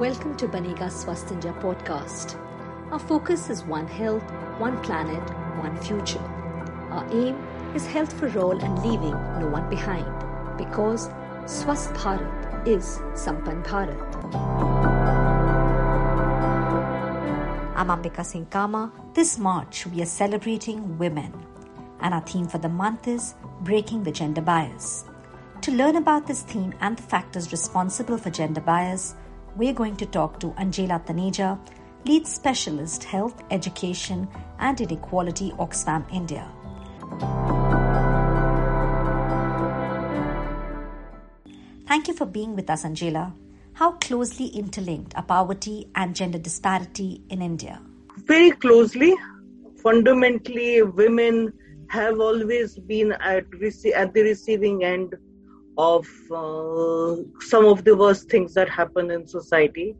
Welcome to Banega Swasth India podcast. Our focus is one health, one planet, one future. Our aim is health for all and leaving no one behind because Swasth Bharat is Sampann Bharat. I'm Ambika Singh. This March, we are celebrating women, and our theme for the month is Breaking the Gender Bias. To learn about this theme and the factors responsible for gender bias, we're going to talk to Anjela Taneja, lead specialist health, education, and inequality, Oxfam India. Thank you for being with us, Anjela. How closely interlinked are poverty and gender disparity in India? Very closely. Fundamentally, women have always been at, at the receiving end of uh, some of the worst things that happen in society.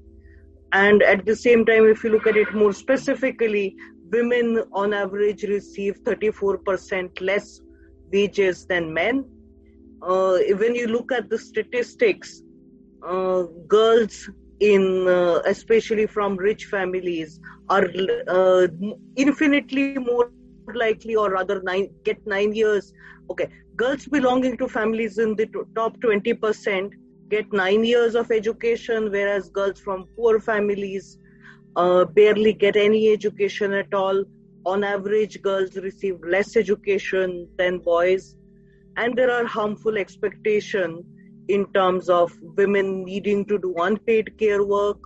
And at the same time, if you look at it more specifically, women on average receive 34% less wages than men. Uh, when you look at the statistics, uh, girls in uh, especially from rich families are uh, infinitely more likely or rather nine, get nine years. Okay. Girls belonging to families in the top 20% get nine years of education whereas girls from poor families uh, barely get any education at all. On average girls receive less education than boys. And there are harmful expectations in terms of women needing to do unpaid care work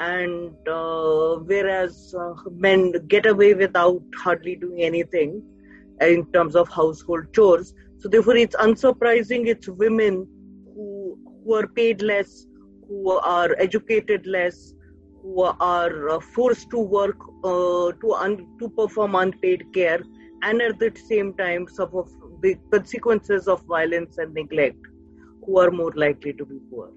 and uh, whereas uh, men get away without hardly doing anything in terms of household chores so therefore it's unsurprising it's women who who are paid less who are educated less who are uh, forced to work uh, to un- to perform unpaid care and at the same time suffer the consequences of violence and neglect who are more likely to be poor.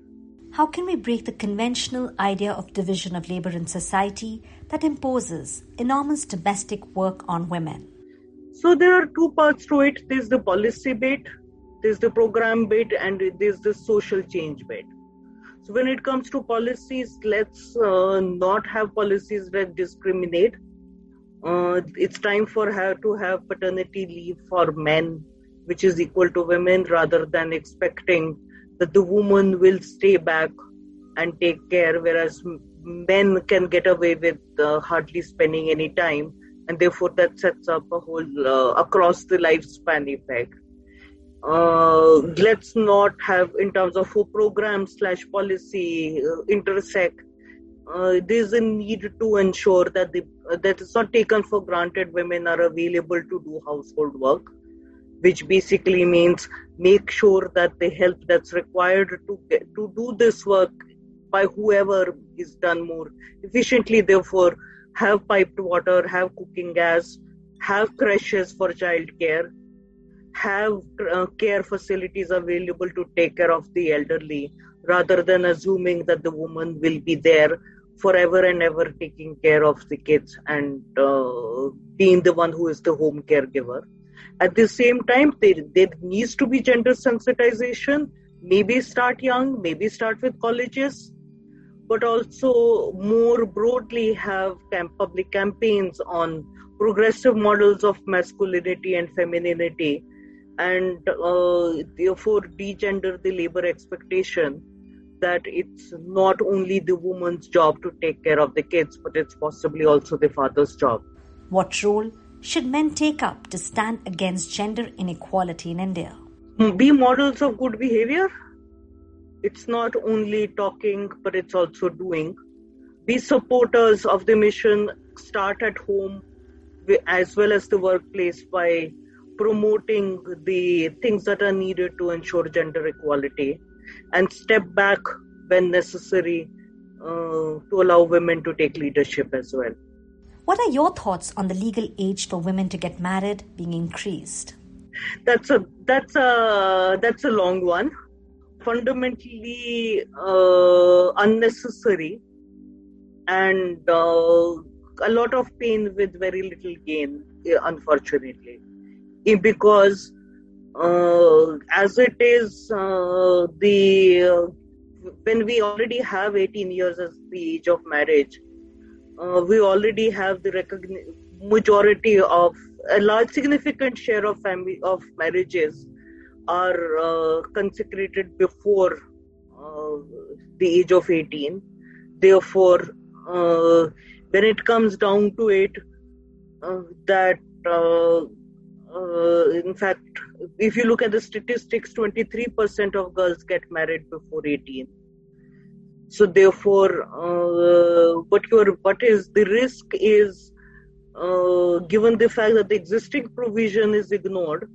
How can we break the conventional idea of division of labor in society that imposes enormous domestic work on women? So there are two parts to it. There's the policy bit, there's the program bit, and there's the social change bit. So when it comes to policies, let's uh, not have policies that discriminate. Uh, it's time for her to have paternity leave for men which is equal to women rather than expecting that the woman will stay back and take care whereas men can get away with uh, hardly spending any time and therefore that sets up a whole uh, across the lifespan effect. Uh, let's not have in terms of program slash policy uh, intersect. Uh, there's a need to ensure that the that it's not taken for granted women are available to do household work which basically means make sure that the help that's required to get, to do this work by whoever is done more efficiently therefore have piped water have cooking gas have creches for child care have uh, care facilities available to take care of the elderly rather than assuming that the woman will be there forever and ever taking care of the kids and uh, being the one who is the home caregiver at the same time, there, there needs to be gender sensitization. Maybe start young, maybe start with colleges, but also more broadly have camp- public campaigns on progressive models of masculinity and femininity. And uh, therefore degender the labor expectation that it's not only the woman's job to take care of the kids but it's possibly also the father's job. What role should men take up to stand against gender inequality in India? Be models of good behavior. It's not only talking, but it's also doing. Be supporters of the mission. Start at home as well as the workplace by promoting the things that are needed to ensure gender equality and step back when necessary uh, to allow women to take leadership as well. What are your thoughts on the legal age for women to get married being increased? That's a that's a that's a long one. Fundamentally uh, unnecessary, and uh, a lot of pain with very little gain. Unfortunately, because uh, as it is, uh, the when we already have 18 years as the age of marriage, uh, we already have the recogni- majority of a large significant share of family of marriages are uh, consecrated before uh, the age of 18 therefore uh, when it comes down to it uh, that uh, in fact if you look at the statistics 23% of girls get married before 18 so therefore what your what is the risk is uh, given the fact that the existing provision is ignored,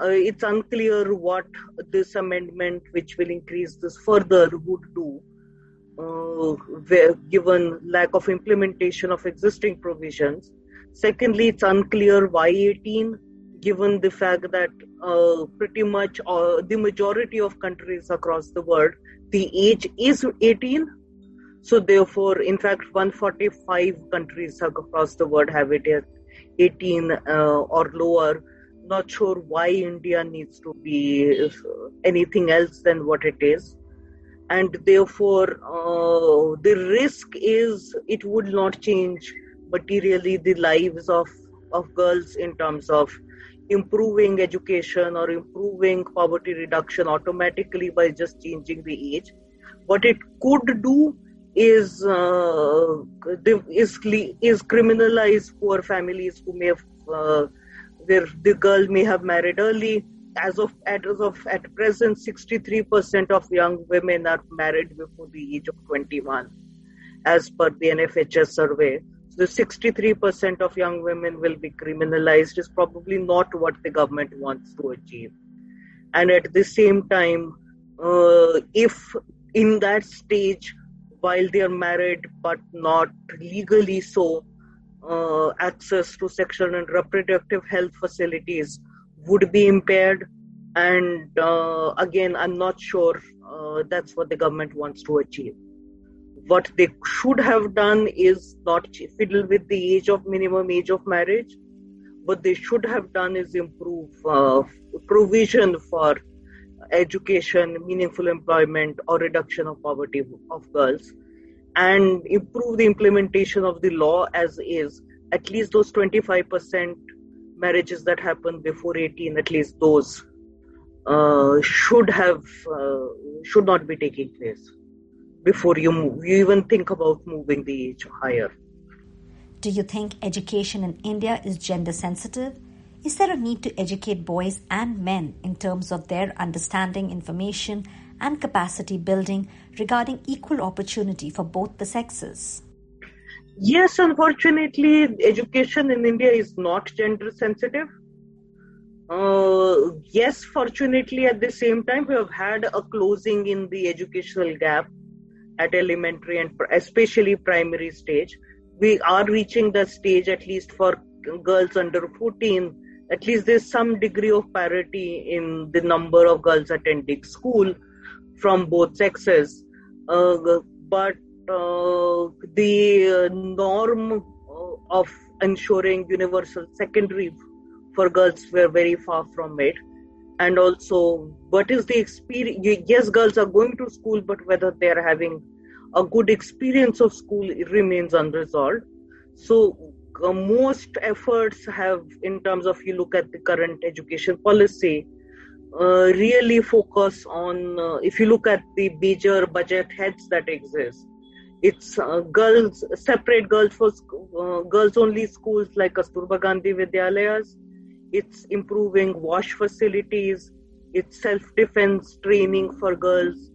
uh, it's unclear what this amendment, which will increase this further, would do. Uh, where, given lack of implementation of existing provisions. Secondly, it's unclear why 18, given the fact that uh, pretty much uh, the majority of countries across the world, the age is 18 so therefore, in fact, 145 countries across the world have it at 18 uh, or lower. Not sure why India needs to be uh, anything else than what it is. And therefore, uh, the risk is it would not change materially the lives of, of girls in terms of improving education or improving poverty reduction automatically by just changing the age. What it could do is uh, is is criminalize poor families who may have uh, where the girl may have married early. As of as of at present, 63% of young women are married before the age of 21, as per the NFHS survey. The 63% of young women will be criminalized is probably not what the government wants to achieve. And at the same time, uh, if in that stage while they are married but not legally so, uh, access to sexual and reproductive health facilities would be impaired. And uh, again, I'm not sure uh, that's what the government wants to achieve. What they should have done is not fiddle with the age of minimum age of marriage. What they should have done is improve uh, provision for education, meaningful employment, or reduction of poverty of girls, and improve the implementation of the law as is. At least those 25% marriages that happen before 18, at least those uh, should have uh, should not be taking place before you move. You even think about moving the age higher. Do you think education in India is gender sensitive? Is there a need to educate boys and men in terms of their understanding information and capacity building regarding equal opportunity for both the sexes? Yes, unfortunately, education in India is not gender sensitive. Uh, yes, fortunately, at the same time, we have had a closing in the educational gap at elementary and especially primary stage. We are reaching the stage, at least for girls under 14, at least there's some degree of parity in the number of girls attending school from both sexes. Uh, but uh, the norm uh, of ensuring universal secondary for girls were very far from it. And also, what is the experience? Yes, girls are going to school, but whether they are having a good experience of school remains unresolved. So, uh, most efforts have, in terms of you look at the current education policy, uh, really focus on, uh, if you look at the major budget heads that exist, it's uh, girls, separate girls for uh, girls only schools like Kasturba Gandhi Vidyalayas. It's improving wash facilities. It's self defense training for girls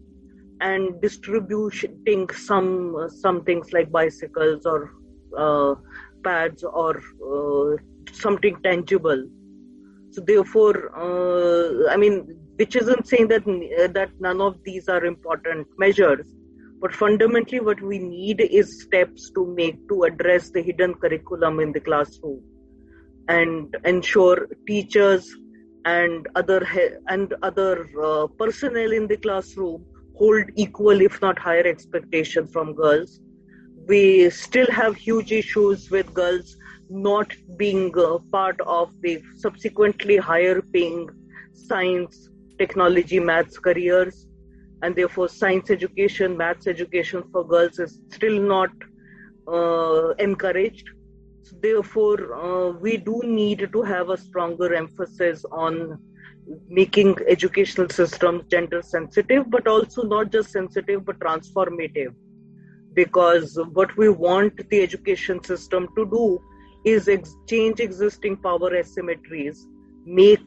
and distributing some some things like bicycles or uh, pads or uh, something tangible so therefore uh, i mean which isn't saying that that none of these are important measures but fundamentally what we need is steps to make to address the hidden curriculum in the classroom and ensure teachers and other and other uh, personnel in the classroom hold equal if not higher expectations from girls we still have huge issues with girls not being uh, part of the subsequently higher paying science, technology, maths careers. and therefore science education, maths education for girls is still not uh, encouraged. Therefore, uh, we do need to have a stronger emphasis on making educational systems gender sensitive, but also not just sensitive but transformative. Because what we want the education system to do is change existing power asymmetries, make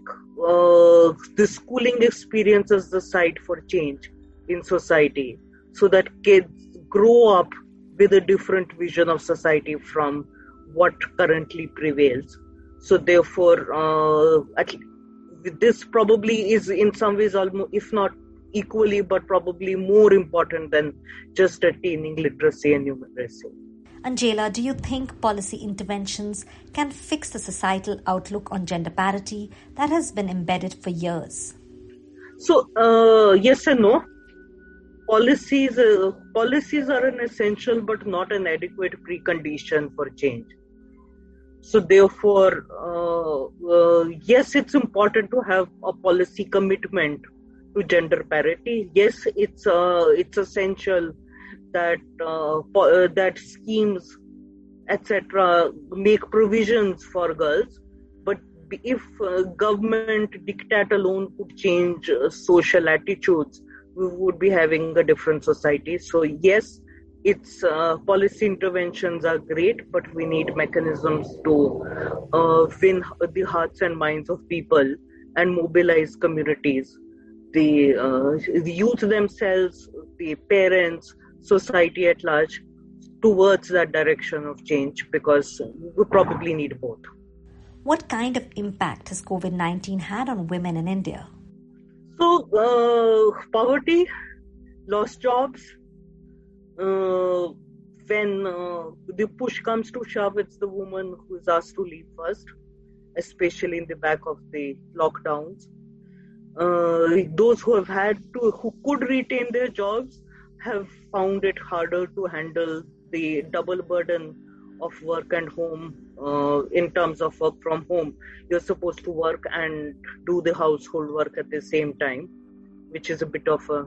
uh, the schooling experience as the site for change in society, so that kids grow up with a different vision of society from what currently prevails. So, therefore, uh, at, this probably is in some ways almost, if not equally, but probably more important than just attaining literacy and numeracy. Anjela, do you think policy interventions can fix the societal outlook on gender parity that has been embedded for years? So, uh, yes and no. Policies, uh, policies are an essential but not an adequate precondition for change. So, therefore, uh, uh yes, it's important to have a policy commitment to gender parity. Yes, it's uh, it's essential that uh, that schemes etc make provisions for girls but if uh, government diktat alone could change uh, social attitudes we would be having a different society so yes its uh, policy interventions are great but we need mechanisms to uh, win the hearts and minds of people and mobilize communities the, the youth themselves the parents society at large towards that direction of change because we probably need both. What kind of impact has COVID 19 had on women in India? So, uh, poverty, lost jobs. Uh, when uh, the push comes to shove, it's the woman who is asked to leave first, especially in the back of the lockdowns. Uh, those who have had to, who could retain their jobs, have found it harder to handle the double burden of work and home uh, in terms of work from home. You're supposed to work and do the household work at the same time, which is a bit of a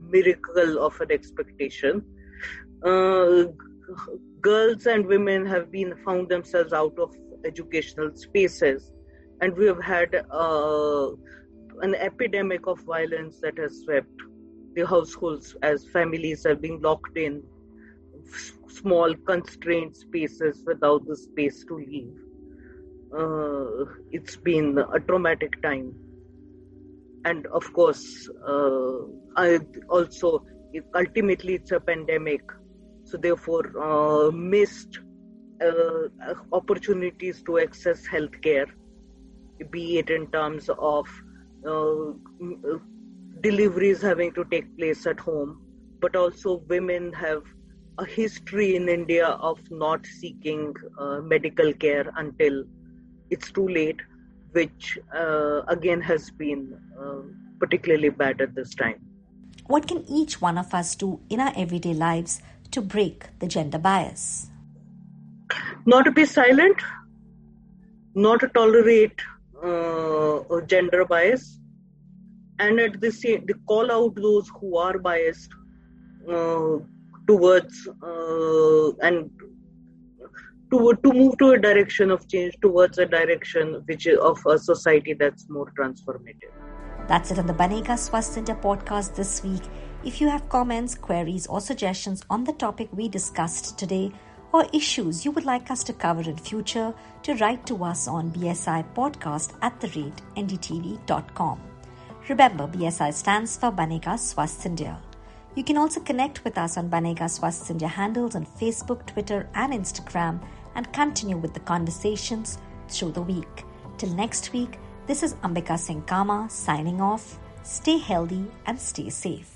miracle of an expectation. Uh, girls and women have been found themselves out of educational spaces, and we have had uh, an epidemic of violence that has swept the households as families are being locked in small constrained spaces without the space to leave. Uh, it's been a traumatic time. And of course, uh, I also, ultimately, it's a pandemic. So, therefore, uh, missed uh, opportunities to access healthcare, be it in terms of uh, deliveries having to take place at home, but also women have a history in India of not seeking uh, medical care until it's too late, which uh, again has been uh, particularly bad at this time. What can each one of us do in our everyday lives to break the gender bias? Not to be silent, not to tolerate uh, gender bias, and at the same call out those who are biased uh, towards uh, and to, to move to a direction of change towards a direction which is of a society that's more transformative that's it on the banega swasth podcast this week if you have comments queries or suggestions on the topic we discussed today or issues you would like us to cover in future to write to us on bsi podcast at the rate ndtv.com Remember, BSI stands for Banega Swasth. You can also connect with us on Banega Swasth handles on Facebook, Twitter, and Instagram and continue with the conversations through the week. Till next week, this is Ambika Singh Kama signing off. Stay healthy and stay safe.